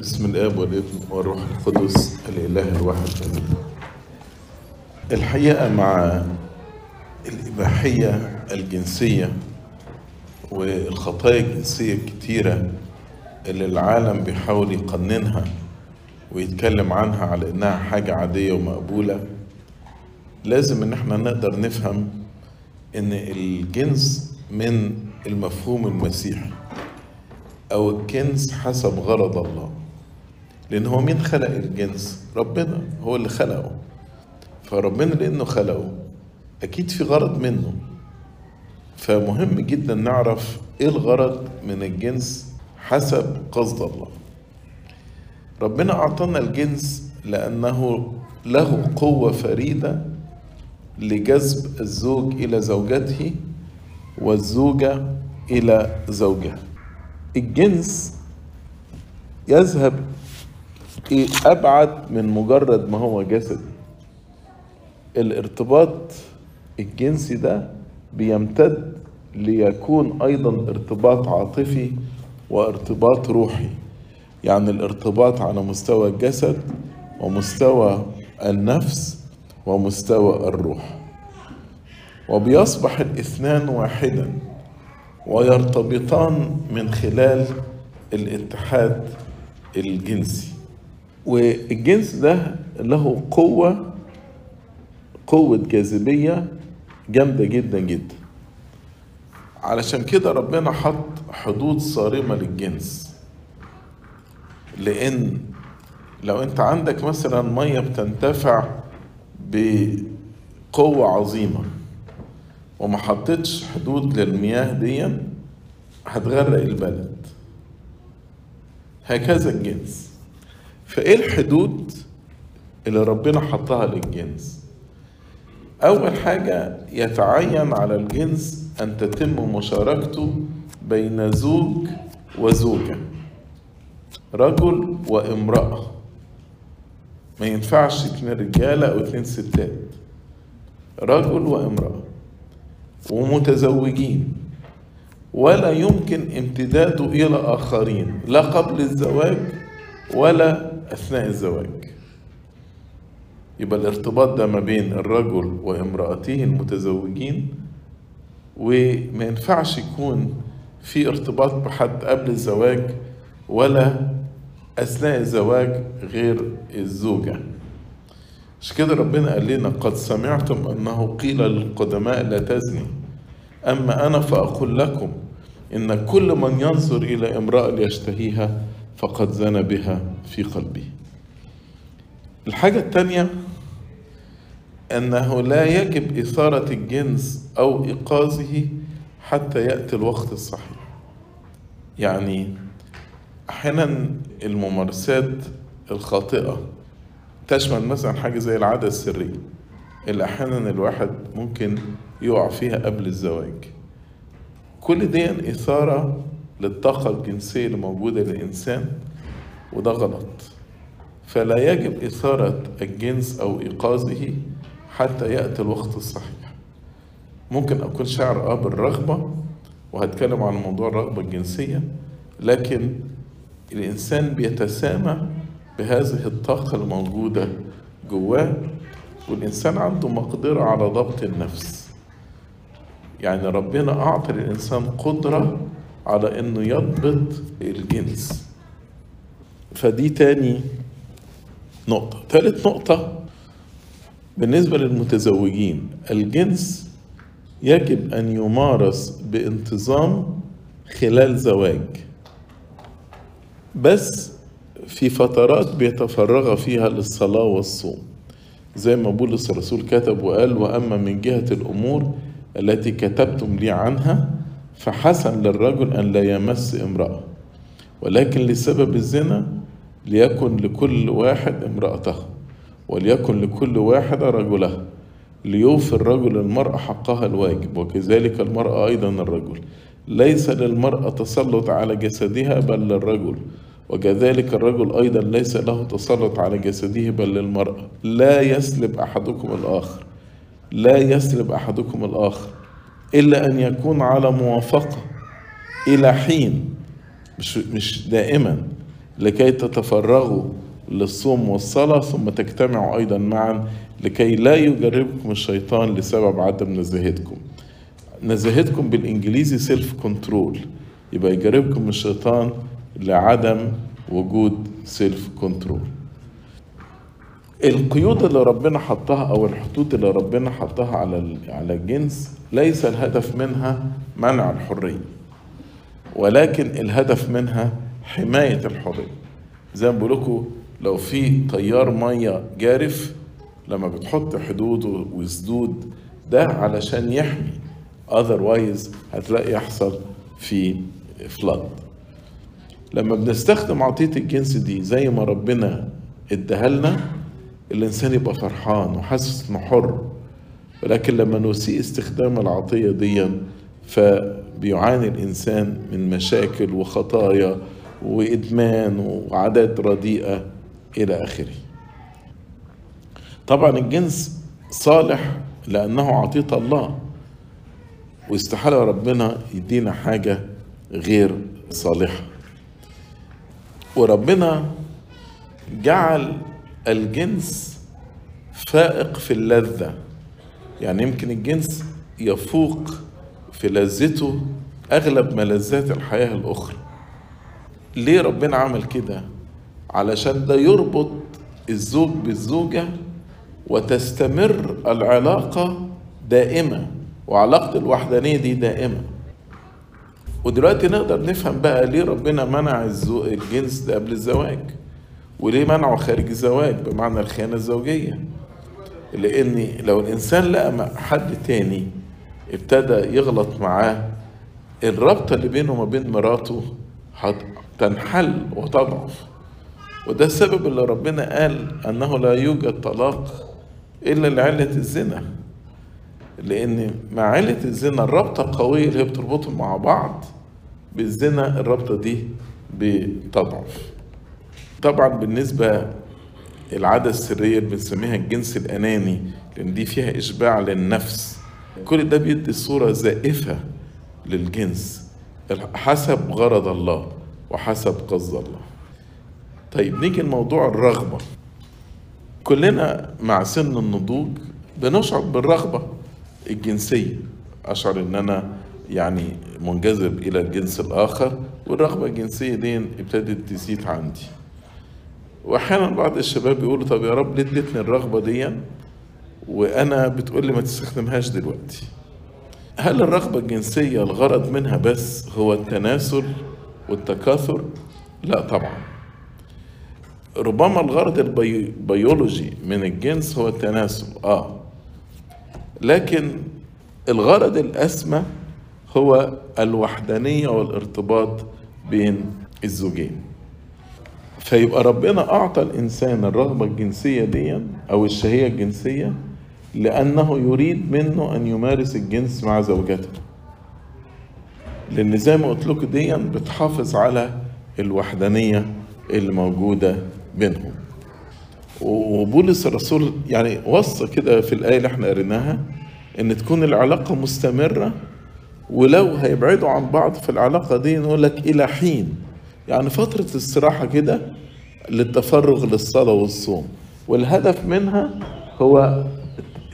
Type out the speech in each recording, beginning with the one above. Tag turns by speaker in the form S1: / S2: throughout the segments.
S1: بسم الآب والابن والروح القدس الإله الواحد. امين الحقيقة مع الإباحية الجنسية والخطايا الجنسية الكتيرة اللي العالم بيحاول يقننها ويتكلم عنها على إنها حاجة عادية ومقبولة لازم إن إحنا نقدر نفهم إن الجنس من المفهوم المسيحي أو الجنس حسب غرض الله. لأن هو مين خلق الجنس؟ ربنا هو اللي خلقه. فربنا لأنه خلقه أكيد في غرض منه. فمهم جدا نعرف إيه الغرض من الجنس حسب قصد الله. ربنا أعطانا الجنس لأنه له قوة فريدة لجذب الزوج إلى زوجته والزوجة إلى زوجها. الجنس يذهب أبعد من مجرد ما هو جسد الارتباط الجنسي ده بيمتد ليكون أيضا ارتباط عاطفي وارتباط روحي. يعني الارتباط على مستوى الجسد ومستوى النفس ومستوى الروح. وبيصبح الاثنان واحدا ويرتبطان من خلال الاتحاد الجنسي. والجنس ده له قوة قوة جاذبية جامدة جدا جدا. علشان كده ربنا حط حدود صارمة للجنس. لأن لو أنت عندك مثلا مية بتنتفع بقوة عظيمة وما حطيتش حدود للمياه دي هتغرق البلد. هكذا الجنس. فإيه الحدود اللي ربنا حطها للجنس؟ أول حاجة يتعين على الجنس أن تتم مشاركته بين زوج وزوجة رجل وامرأة. ما ينفعش اتنين رجالة أو اتنين ستات رجل وامرأة ومتزوجين. ولا يمكن امتداده إلى آخرين لا قبل الزواج ولا أثناء الزواج. يبقى الارتباط ده ما بين الرجل وامرأته المتزوجين وما ينفعش يكون في ارتباط بحد قبل الزواج ولا أثناء الزواج غير الزوجة. مش كده ربنا قال لنا قد سمعتم أنه قيل للقدماء لا تزني. أما أنا فأقول لكم إن كل من ينظر إلى امرأة ليشتهيها فقد زنى بها في قلبه. الحاجة الثانية أنه لا يجب إثارة الجنس أو إيقاظه حتى يأتي الوقت الصحيح. يعني أحيانا الممارسات الخاطئة تشمل مثلا حاجة زي العادة السرية اللي أحيانا الواحد ممكن يقع فيها قبل الزواج. كل دي إثارة للطاقة الجنسية اللي موجودة للإنسان وده غلط. فلا يجب إثارة الجنس أو إيقاظه حتى يأتي الوقت الصحيح. ممكن أكون شاعر آه بالرغبة وهتكلم عن موضوع الرغبة الجنسية لكن الإنسان بيتسامى بهذه الطاقة الموجودة جواه والإنسان عنده مقدرة على ضبط النفس. يعني ربنا أعطى للإنسان قدرة على إنه يضبط الجنس. فدي تاني نقطة. ثالث نقطة بالنسبة للمتزوجين الجنس يجب أن يمارس بانتظام خلال زواج. بس في فترات بيتفرغ فيها للصلاة والصوم. زي ما بولس الرسول كتب وقال وأما من جهة الأمور التي كتبتم لي عنها فحسن للرجل أن لا يمس امرأة ولكن لسبب الزنا ليكن لكل واحد امرأته وليكن لكل واحدة رجلها ليوفي الرجل المرأة حقها الواجب وكذلك المرأة أيضا الرجل. ليس للمرأة تسلط على جسدها بل للرجل وكذلك الرجل أيضا ليس له تسلط على جسده بل للمرأة. لا يسلب أحدكم الآخر. لا يسلب أحدكم الآخر. إلا أن يكون على موافقة إلى حين مش مش دائما لكي تتفرغوا للصوم والصلاة ثم تجتمعوا أيضا معا لكي لا يجربكم الشيطان لسبب عدم نزاهتكم. نزاهتكم بالإنجليزي self control يبقى يجربكم الشيطان لعدم وجود self control القيود اللي ربنا حطها أو الحدود اللي ربنا حطها على على الجنس ليس الهدف منها منع الحرية ولكن الهدف منها حماية الحرية. زي ما لكم لو في تيار مية جارف لما بتحط حدود وسدود ده علشان يحمي. Otherwise هتلاقي يحصل في فلاد لما بنستخدم عطية الجنس دي زي ما ربنا اداها لنا الإنسان يبقى فرحان وحاسس إنه حر. ولكن لما نسيء استخدام العطية دي فبيعاني الإنسان من مشاكل وخطايا وإدمان وعادات رديئة إلى آخره. طبعا الجنس صالح لأنه عطية الله واستحالة ربنا يدينا حاجة غير صالحة. وربنا جعل الجنس فائق في اللذة. يعني يمكن الجنس يفوق في لذته أغلب ملذات الحياة الأخرى. ليه ربنا عمل كده؟ علشان ده يربط الزوج بالزوجة وتستمر العلاقة دائمة وعلاقة الوحدانية دي دائمة. ودلوقتي نقدر نفهم بقى ليه ربنا منع الجنس ده قبل الزواج وليه منعه خارج الزواج بمعنى الخيانة الزوجية. لأن لو الإنسان لقى حد تاني ابتدى يغلط معاه الرابطة اللي بينه وما بين مراته تنحل وتضعف. وده السبب اللي ربنا قال أنه لا يوجد طلاق إلا لعلة الزنا. لأن مع علة الزنا الرابطة القوية اللي هي بتربطهم مع بعض بالزنا الرابطة دي بتضعف. طبعا بالنسبة العادة السرية اللي بنسميها الجنس الأناني لأن دي فيها إشباع للنفس. كل ده بيدي صورة زائفة للجنس حسب غرض الله وحسب قصد الله. طيب نيجي لموضوع الرغبة. كلنا مع سن النضوج بنشعر بالرغبة الجنسية. أشعر إن أنا يعني منجذب إلى الجنس الآخر والرغبة الجنسية دي ابتدت تزيد عندي. وأحيانا بعض الشباب بيقولوا طب يا رب ليه اديتني الرغبة دي وأنا بتقول لي ما تستخدمهاش دلوقتي. هل الرغبة الجنسية الغرض منها بس هو التناسل والتكاثر؟ لا طبعا. ربما الغرض البيولوجي من الجنس هو التناسل آه. لكن الغرض الأسمى هو الوحدانية والارتباط بين الزوجين. فيبقى ربنا أعطى الإنسان الرغبة الجنسية دي أو الشهية الجنسية لأنه يريد منه أن يمارس الجنس مع زوجته. لأن زي ما قلت لكم دي بتحافظ على الوحدانية اللي موجودة بينهم. وبولس الرسول يعني وصى كده في الآية اللي إحنا قريناها إن تكون العلاقة مستمرة ولو هيبعدوا عن بعض في العلاقة دي نقول لك إلى حين. يعني فترة استراحة كده للتفرغ للصلاة والصوم. والهدف منها هو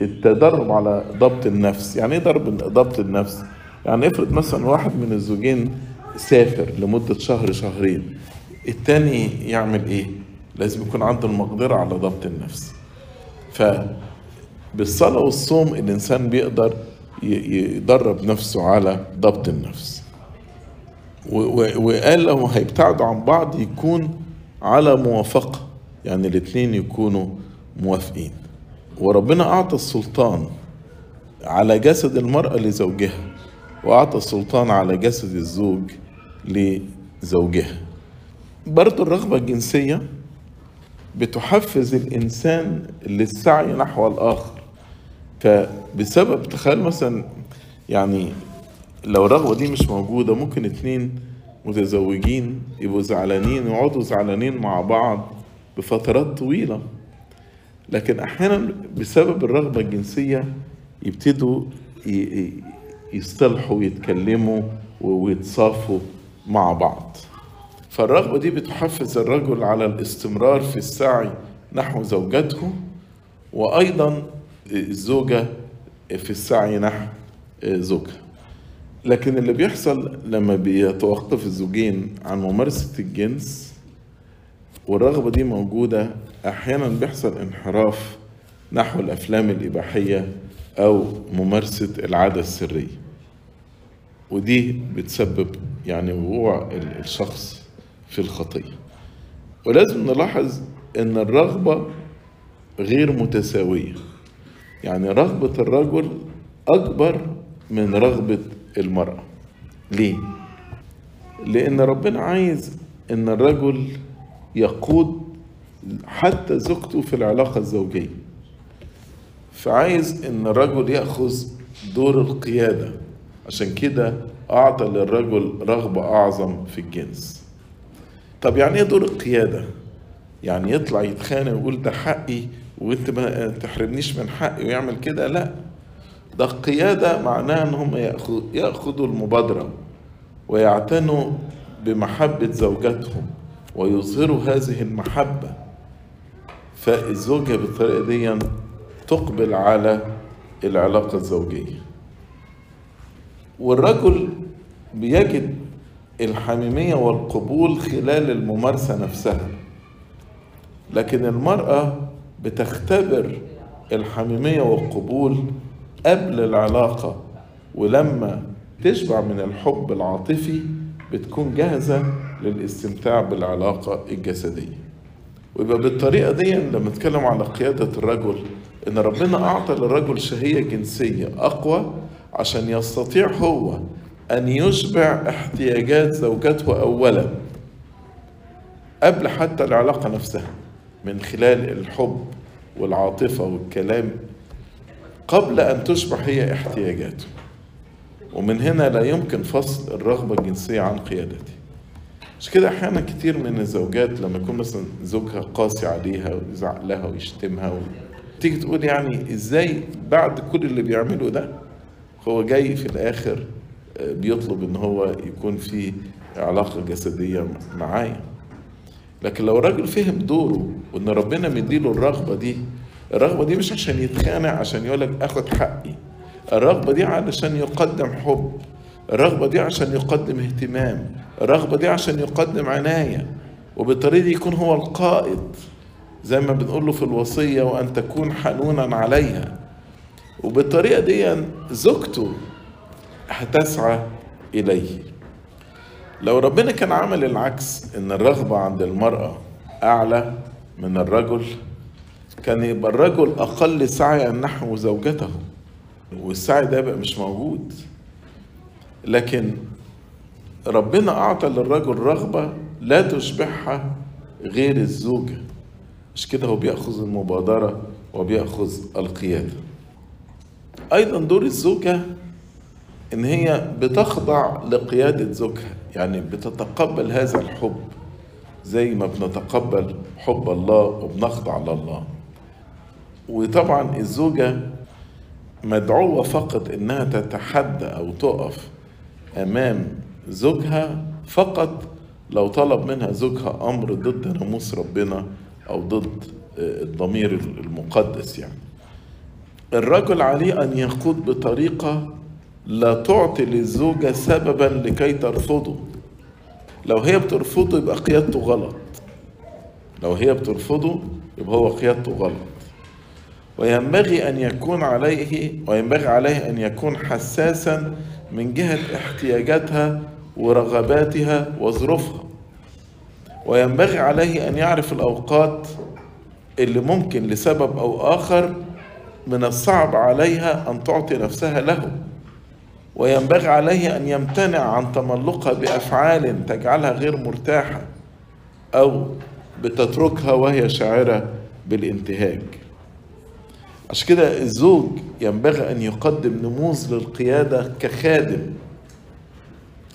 S1: التدرب على ضبط النفس. يعني إيه ضرب ضبط النفس؟ يعني افرض مثلا واحد من الزوجين سافر لمدة شهر شهرين التاني يعمل إيه؟ لازم يكون عنده المقدرة على ضبط النفس. فبالصلاة والصوم الإنسان بيقدر يدرب نفسه على ضبط النفس. وقال لو هيبتعدوا عن بعض يكون على موافقة. يعني الاتنين يكونوا موافقين. وربنا أعطى السلطان على جسد المرأة لزوجها وأعطى السلطان على جسد الزوج لزوجها. برضو الرغبة الجنسية بتحفز الإنسان للسعي نحو الآخر. فبسبب تخيل مثلا يعني لو الرغبة دي مش موجودة ممكن اتنين متزوجين يبقوا زعلانين يقعدوا زعلانين مع بعض بفترات طويلة. لكن أحيانا بسبب الرغبة الجنسية يبتدوا يصطلحوا ويتكلموا ويتصافوا مع بعض. فالرغبة دي بتحفز الرجل على الاستمرار في السعي نحو زوجته وأيضا الزوجة في السعي نحو زوجها. لكن اللي بيحصل لما بيتوقف الزوجين عن ممارسة الجنس والرغبة دي موجودة أحيانا بيحصل انحراف نحو الأفلام الإباحية أو ممارسة العادة السرية. ودي بتسبب يعني وقوع الشخص في الخطية. ولازم نلاحظ إن الرغبة غير متساوية. يعني رغبة الرجل أكبر من رغبة المرأة. ليه؟ لأن ربنا عايز إن الرجل يقود حتى زوجته في العلاقة الزوجية. فعايز إن الرجل يأخذ دور القيادة. عشان كده أعطى للرجل رغبة أعظم في الجنس. طب يعني إيه دور القيادة؟ يعني يطلع يتخانق ويقول ده حقي وأنت ما تحرمنيش من حقي ويعمل كده؟ لا. ده القيادة معناها إن هم يأخذوا المبادرة ويعتنوا بمحبة زوجاتهم ويظهروا هذه المحبة. فالزوجة بالطريقة دي تقبل على العلاقة الزوجية. والرجل بيجد الحميمية والقبول خلال الممارسة نفسها. لكن المرأة بتختبر الحميمية والقبول قبل العلاقة ولما تشبع من الحب العاطفي بتكون جاهزة للاستمتاع بالعلاقة الجسدية. ويبقى بالطريقة دي لما نتكلم على قيادة الرجل إن ربنا أعطى للرجل شهية جنسية أقوى عشان يستطيع هو أن يشبع احتياجات زوجته أولا قبل حتى العلاقة نفسها من خلال الحب والعاطفة والكلام قبل أن تشبع هي احتياجاته. ومن هنا لا يمكن فصل الرغبة الجنسية عن قيادته مش كده أحيانا كتير من الزوجات لما يكون مثلا زوجها قاسي عليها ويزعق لها ويشتمها و... تيجي تقول يعني إزاي بعد كل اللي بيعمله ده هو جاي في الآخر بيطلب إن هو يكون في علاقة جسدية معايا. لكن لو الراجل فهم دوره وإن ربنا مديله الرغبة دي الرغبة دي مش عشان يتخانق عشان يقولك آخد حقي. الرغبة دي علشان يقدم حب. الرغبة دي عشان يقدم اهتمام. الرغبة دي عشان يقدم عناية. وبالطريقة دي يكون هو القائد زي ما بنقول له في الوصية وأن تكون حنونا عليها. وبالطريقة دي زوجته هتسعى إليه. لو ربنا كان عمل العكس إن الرغبة عند المرأة أعلى من الرجل كان يبقى الرجل أقل سعيا نحو زوجته والسعي ده بقى مش موجود. لكن ربنا أعطى للرجل رغبة لا تشبعها غير الزوجة. مش كده هو بيأخذ المبادرة وبيأخذ القيادة. أيضا دور الزوجة إن هي بتخضع لقيادة زوجها يعني بتتقبل هذا الحب زي ما بنتقبل حب الله وبنخضع لله. وطبعا الزوجة مدعوة فقط إنها تتحدى أو تقف أمام زوجها فقط لو طلب منها زوجها أمر ضد ناموس ربنا أو ضد الضمير المقدس يعني. الرجل عليه أن يقود بطريقة لا تعطي للزوجة سببا لكي ترفضه. لو هي بترفضه يبقى قيادته غلط. لو هي بترفضه يبقى هو قيادته غلط. وينبغي أن يكون عليه وينبغي عليه أن يكون حساسا من جهة احتياجاتها ورغباتها وظروفها. وينبغي عليه أن يعرف الأوقات اللي ممكن لسبب أو آخر من الصعب عليها أن تعطي نفسها له. وينبغي عليه أن يمتنع عن تملقها بأفعال تجعلها غير مرتاحة أو بتتركها وهي شاعرة بالانتهاك. عشان كده الزوج ينبغي أن يقدم نموذج للقيادة كخادم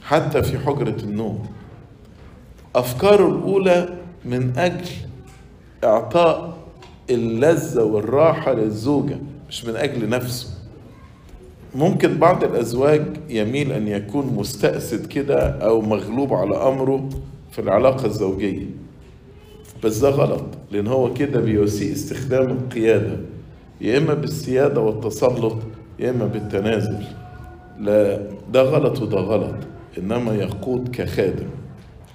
S1: حتى في حجرة النوم. أفكاره الأولى من أجل إعطاء اللذة والراحة للزوجة مش من أجل نفسه. ممكن بعض الأزواج يميل أن يكون مستأسد كده أو مغلوب على أمره في العلاقة الزوجية. بس ده غلط لأن هو كده بيسيء استخدام القيادة. يا إما بالسيادة والتسلط يا إما بالتنازل. لا ده غلط وده غلط إنما يقود كخادم.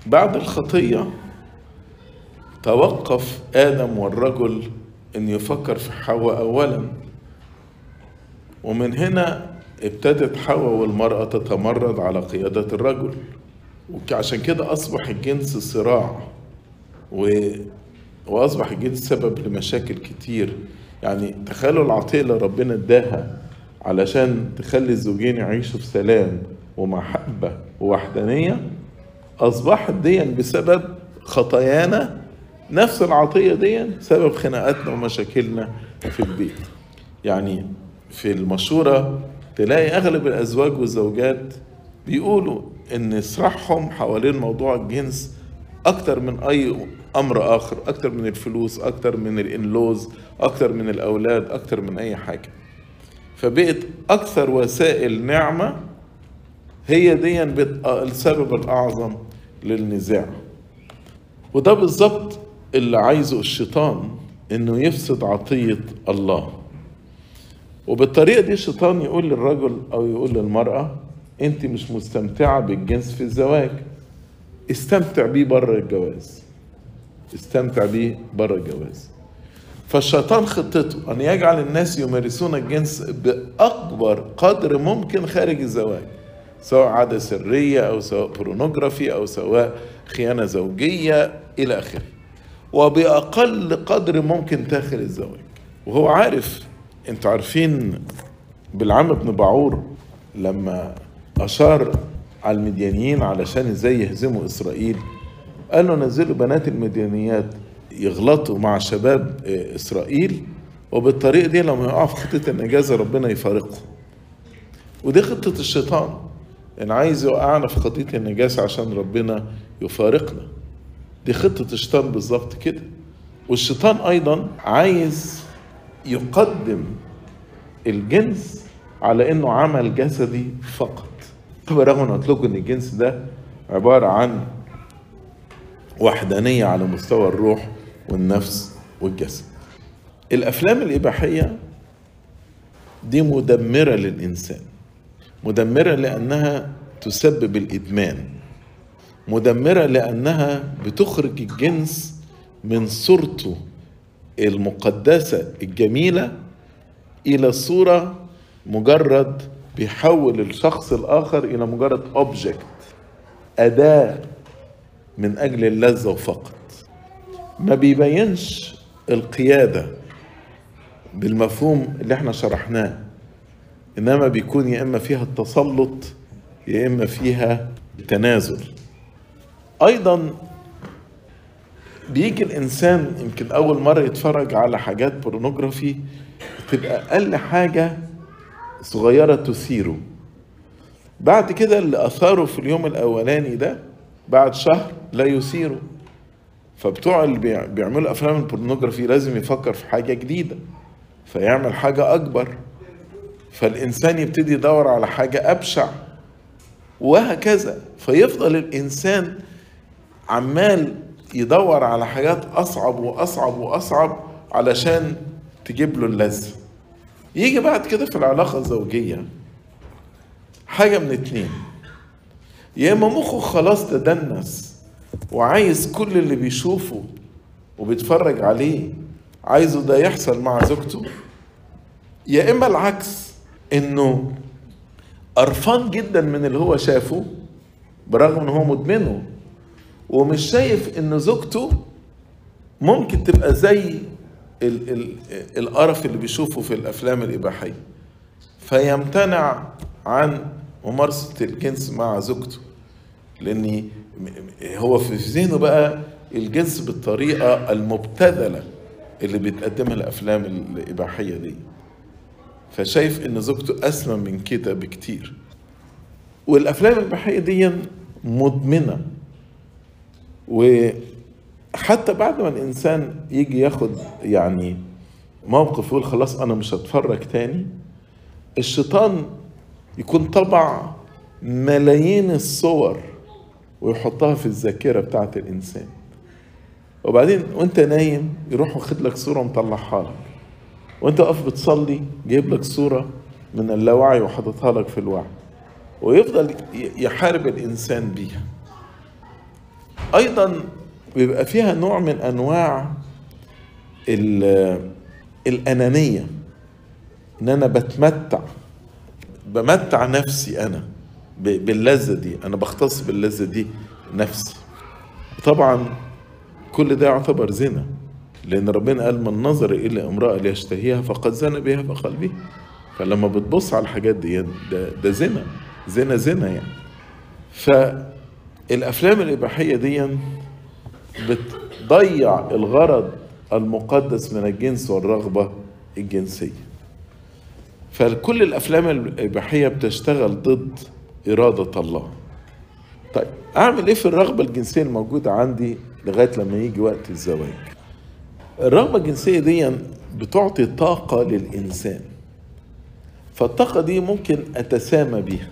S1: بعد الخطية توقف آدم والرجل أن يفكر في حواء أولا. ومن هنا ابتدت حواء والمرأة تتمرد على قيادة الرجل. وعشان كده أصبح الجنس صراع و... وأصبح الجنس سبب لمشاكل كتير. يعني تخيلوا العطية اللي ربنا اداها علشان تخلي الزوجين يعيشوا في سلام ومحبة ووحدانية أصبحت دي بسبب خطايانا نفس العطية دي سبب خناقاتنا ومشاكلنا في البيت. يعني في المشورة تلاقي أغلب الأزواج والزوجات بيقولوا إن صراحهم حوالين موضوع الجنس أكتر من أي أمر آخر أكتر من الفلوس أكتر من الإنلوز أكتر من الأولاد أكتر من أي حاجة. فبقت أكثر وسائل نعمة هي دي السبب الأعظم للنزاع. وده بالظبط اللي عايزه الشيطان إنه يفسد عطية الله. وبالطريقة دي الشيطان يقول للرجل أو يقول للمرأة أنت مش مستمتعة بالجنس في الزواج. استمتع بيه بره الجواز. استمتع بيه بره الجواز. فالشيطان خطته أن يجعل الناس يمارسون الجنس بأكبر قدر ممكن خارج الزواج سواء عادة سرية أو سواء بورنوجرافي أو سواء خيانة زوجية إلى آخره. وبأقل قدر ممكن داخل الزواج. وهو عارف أنتوا عارفين بالعم بن باعور لما أشار على المديانيين علشان إزاي يهزموا إسرائيل. قال له نزلوا بنات المديانيات يغلطوا مع شباب إسرائيل وبالطريقة دي لما يقعوا في خطة النجازة ربنا يفارقهم. ودي خطة الشيطان إن عايز يوقعنا في خطية النجاسة عشان ربنا يفارقنا. دي خطة الشيطان بالظبط كده. والشيطان أيضا عايز يقدم الجنس على إنه عمل جسدي فقط. برغم قلت لكم إن الجنس ده عبارة عن وحدانية على مستوى الروح والنفس والجسد الأفلام الإباحية دي مدمرة للإنسان. مدمرة لأنها تسبب الإدمان. مدمرة لأنها بتخرج الجنس من صورته المقدسة الجميلة إلى صورة مجرد بيحول الشخص الآخر إلى مجرد أوبجكت أداة من أجل اللذة فقط. ما بيبينش القيادة بالمفهوم اللي إحنا شرحناه إنما بيكون يا إما فيها التسلط يا إما فيها التنازل. أيضا بيجي الإنسان يمكن أول مرة يتفرج على حاجات بورنوجرافي تبقى أقل حاجة صغيرة تثيره. بعد كده اللي أثاره في اليوم الأولاني ده بعد شهر لا يثيره. فبتوع اللي بيعملوا أفلام البورنوجرافي لازم يفكر في حاجة جديدة فيعمل حاجة أكبر. فالإنسان يبتدي يدور على حاجة أبشع وهكذا. فيفضل الإنسان عمال يدور على حاجات أصعب وأصعب وأصعب علشان تجيب له اللذة. يجي بعد كده في العلاقة الزوجية حاجة من اتنين. يا إما مخه خلاص تدنس وعايز كل اللي بيشوفه وبيتفرج عليه عايزه ده يحصل مع زوجته يا إما العكس إنه قرفان جدا من اللي هو شافه برغم إن هو مدمنه ومش شايف إن زوجته ممكن تبقى زي القرف اللي بيشوفه في الأفلام الإباحية. فيمتنع عن ممارسة الجنس مع زوجته لأن هو في ذهنه بقى الجنس بالطريقة المبتذلة اللي بتقدمها الأفلام الإباحية دي. فشايف إن زوجته أسمى من كده بكتير. والأفلام الإباحية دي مدمنة. وحتى بعد ما الإنسان يجي ياخد يعني موقف يقول خلاص أنا مش هتفرج تاني الشيطان يكون طبع ملايين الصور ويحطها في الذاكرة بتاعت الإنسان. وبعدين وأنت نايم يروح واخد لك صورة مطلعها لك. وأنت واقف بتصلي جايب لك صورة من اللاوعي وحاططها لك في الوعي. ويفضل يحارب الإنسان بيها. أيضا بيبقى فيها نوع من أنواع الأنانية. إن أنا بتمتع بمتع نفسي أنا باللذة دي. أنا بختص باللذة دي نفسي. طبعا كل ده يعتبر زنا لأن ربنا قال من نظر إلى امرأة ليشتهيها فقد زنى بها قلبه فلما بتبص على الحاجات دي ده, ده زنا زنا زنا يعني. فالأفلام الإباحية دي بتضيع الغرض المقدس من الجنس والرغبة الجنسية. فكل الأفلام الإباحية بتشتغل ضد إرادة الله. طيب أعمل إيه في الرغبة الجنسية الموجودة عندي لغاية لما يجي وقت الزواج؟ الرغبة الجنسية دي بتعطي طاقة للإنسان. فالطاقة دي ممكن أتسامى بيها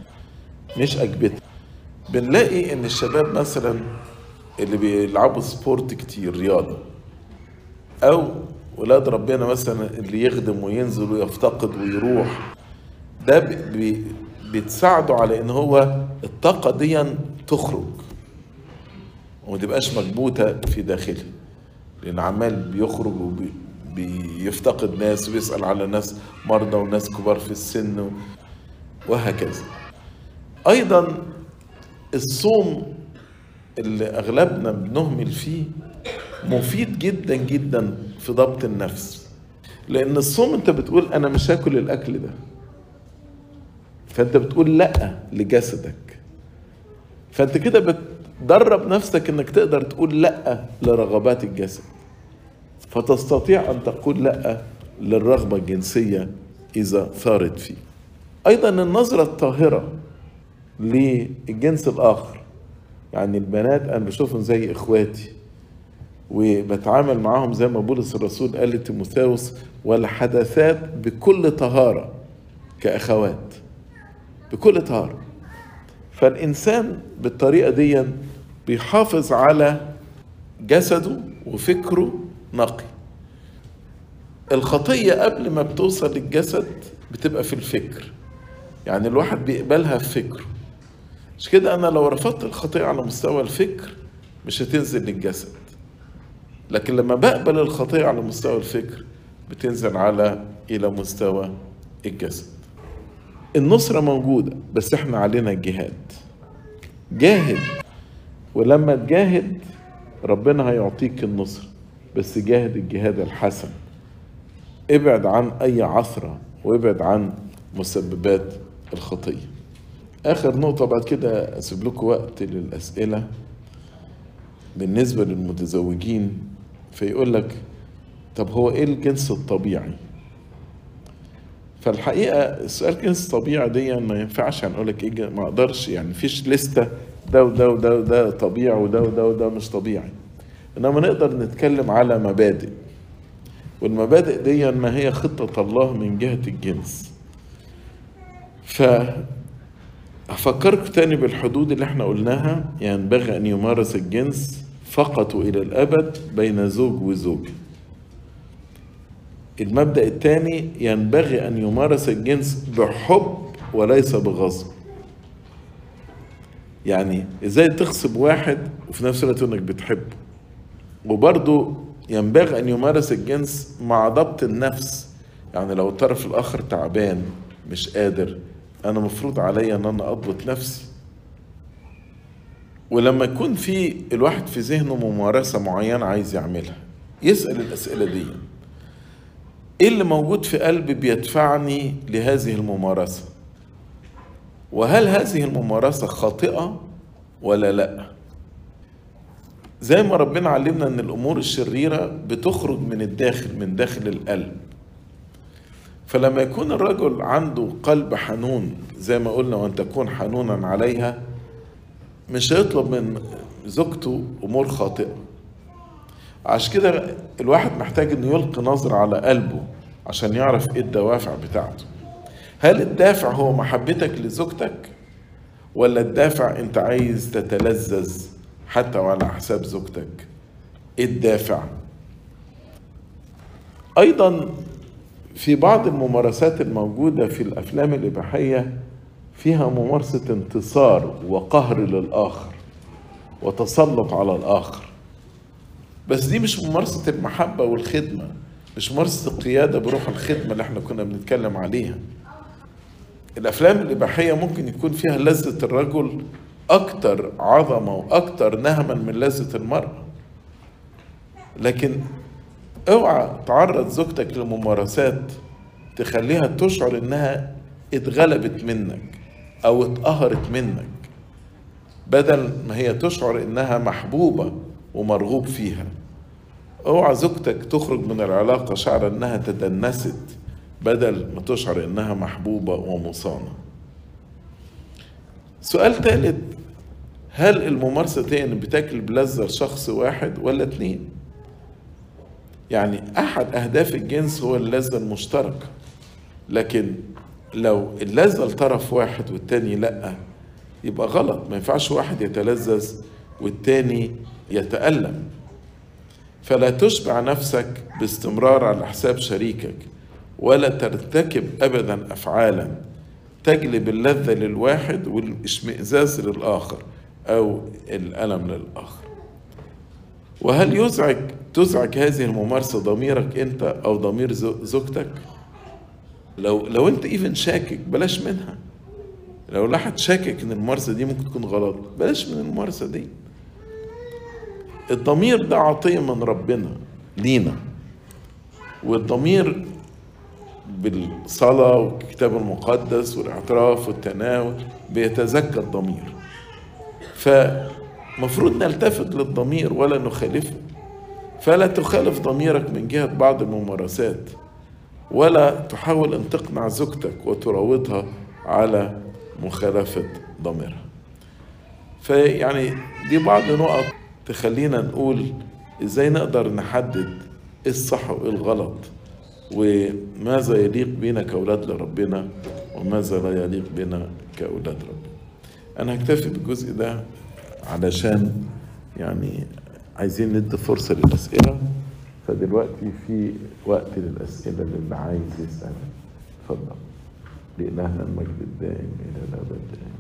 S1: مش أكبتها بنلاقي إن الشباب مثلا اللي بيلعبوا سبورت كتير رياضة. أو ولاد ربنا مثلا اللي يخدم وينزل ويفتقد ويروح ده بي بتساعده على إن هو الطاقة دي تخرج. وما تبقاش مكبوتة في داخله لأن عمال بيخرج وبيفتقد ناس وبيسأل على ناس مرضى وناس كبار في السن وهكذا. أيضا الصوم اللي أغلبنا بنهمل فيه مفيد جدا جدا في ضبط النفس. لأن الصوم أنت بتقول أنا مش هاكل الأكل ده. فأنت بتقول لأ لجسدك. فأنت كده بتدرب نفسك إنك تقدر تقول لأ لرغبات الجسد. فتستطيع أن تقول لأ للرغبة الجنسية إذا ثارت فيه. أيضا النظرة الطاهرة للجنس الآخر يعني البنات أنا بشوفهم زي إخواتي وبتعامل معاهم زي ما بولس الرسول قال لتيموثاوس والحدثات بكل طهارة كأخوات بكل طهارة. فالإنسان بالطريقة دي بيحافظ على جسده وفكره نقي. الخطية قبل ما بتوصل للجسد بتبقى في الفكر يعني الواحد بيقبلها في فكره. مش كده؟ أنا لو رفضت الخطية على مستوى الفكر مش هتنزل للجسد. لكن لما بقبل الخطية على مستوى الفكر بتنزل على إلى مستوى الجسد. النصرة موجودة بس إحنا علينا الجهاد. جاهد ولما تجاهد ربنا هيعطيك النصر بس جاهد الجهاد الحسن. ابعد عن أي عثرة وابعد عن مسببات الخطية آخر نقطة بعد كده أسيب لكم وقت للأسئلة. بالنسبة للمتزوجين فيقول لك طب هو إيه الجنس الطبيعي؟ فالحقيقة السؤال جنس طبيعي دي ما ينفعش هنقول لك إيه ما أقدرش يعني مفيش لستة ده وده وده وده طبيعي وده وده وده مش طبيعي. إنما نقدر نتكلم على مبادئ. والمبادئ دي ما هي خطة الله من جهة الجنس. ف أفكرك تاني بالحدود اللي إحنا قلناها؟ ينبغي أن يمارس الجنس فقط إلى الأبد بين زوج وزوجة المبدأ الثاني ينبغي أن يمارس الجنس بحب وليس بغصب. يعني إزاي تغصب واحد وفي نفس الوقت إنك بتحبه. وبرضه ينبغي أن يمارس الجنس مع ضبط النفس. يعني لو الطرف الآخر تعبان مش قادر أنا مفروض عليا إن أنا أضبط نفسي. ولما يكون في الواحد في ذهنه ممارسة معينة عايز يعملها يسأل الأسئلة دي. إيه اللي موجود في قلبي بيدفعني لهذه الممارسة؟ وهل هذه الممارسة خاطئة ولا لأ؟ زي ما ربنا علمنا إن الأمور الشريرة بتخرج من الداخل من داخل القلب. فلما يكون الرجل عنده قلب حنون زي ما قلنا وأن تكون حنونا عليها مش هيطلب من زوجته أمور خاطئة. عشان كده الواحد محتاج إنه يلقي نظرة على قلبه عشان يعرف إيه الدوافع بتاعته. هل الدافع هو محبتك لزوجتك ولا الدافع أنت عايز تتلذذ حتى وعلى حساب زوجتك؟ إيه الدافع؟ أيضا في بعض الممارسات الموجودة في الأفلام الإباحية فيها ممارسة انتصار وقهر للآخر وتسلط على الآخر. بس دي مش ممارسة المحبة والخدمة مش ممارسة القيادة بروح الخدمة اللي إحنا كنا بنتكلم عليها. الأفلام الإباحية ممكن يكون فيها لذة الرجل أكتر عظمة وأكتر نهما من لذة المرأة. لكن اوعى تعرض زوجتك لممارسات تخليها تشعر انها اتغلبت منك أو اتقهرت منك بدل ما هي تشعر انها محبوبة ومرغوب فيها. اوعى زوجتك تخرج من العلاقة شعر انها تدنست بدل ما تشعر انها محبوبة ومصانة. سؤال ثالث هل الممارسة دي بتاكل بلذة لشخص واحد ولا اتنين؟ يعني أحد أهداف الجنس هو اللذة المشتركة. لكن لو اللذة لطرف واحد والتاني لأ يبقى غلط. ما ينفعش واحد يتلذذ والتاني يتألم. فلا تشبع نفسك باستمرار على حساب شريكك ولا ترتكب ابدا افعالا تجلب اللذة للواحد والاشمئزاز للآخر أو الألم للآخر. وهل يزعج تزعج هذه الممارسة ضميرك أنت أو ضمير زوجتك؟ لو لو أنت ايفن شاكك بلاش منها. لو لاحد شاكك إن الممارسة دي ممكن تكون غلط بلاش من الممارسة دي. الضمير ده عطية من ربنا لينا. والضمير بالصلاة والكتاب المقدس والإعتراف والتناول بيتزكى الضمير فمفروض نلتفت للضمير ولا نخالفه. فلا تخالف ضميرك من جهة بعض الممارسات ولا تحاول أن تقنع زوجتك وتراودها على مخالفة ضميرها. فيعني دي بعض نقط تخلينا نقول إزاي نقدر نحدد إيه الصح وإيه الغلط وماذا يليق بنا كأولاد لربنا وماذا لا يليق بنا كأولاد ربنا. أنا هكتفي بالجزء ده. علشان يعني عايزين ندي فرصة للأسئلة. فدلوقتي في وقت للأسئلة للي عايز يسأل. اتفضل. لإلهنا المجد الدائم إلى الأبد.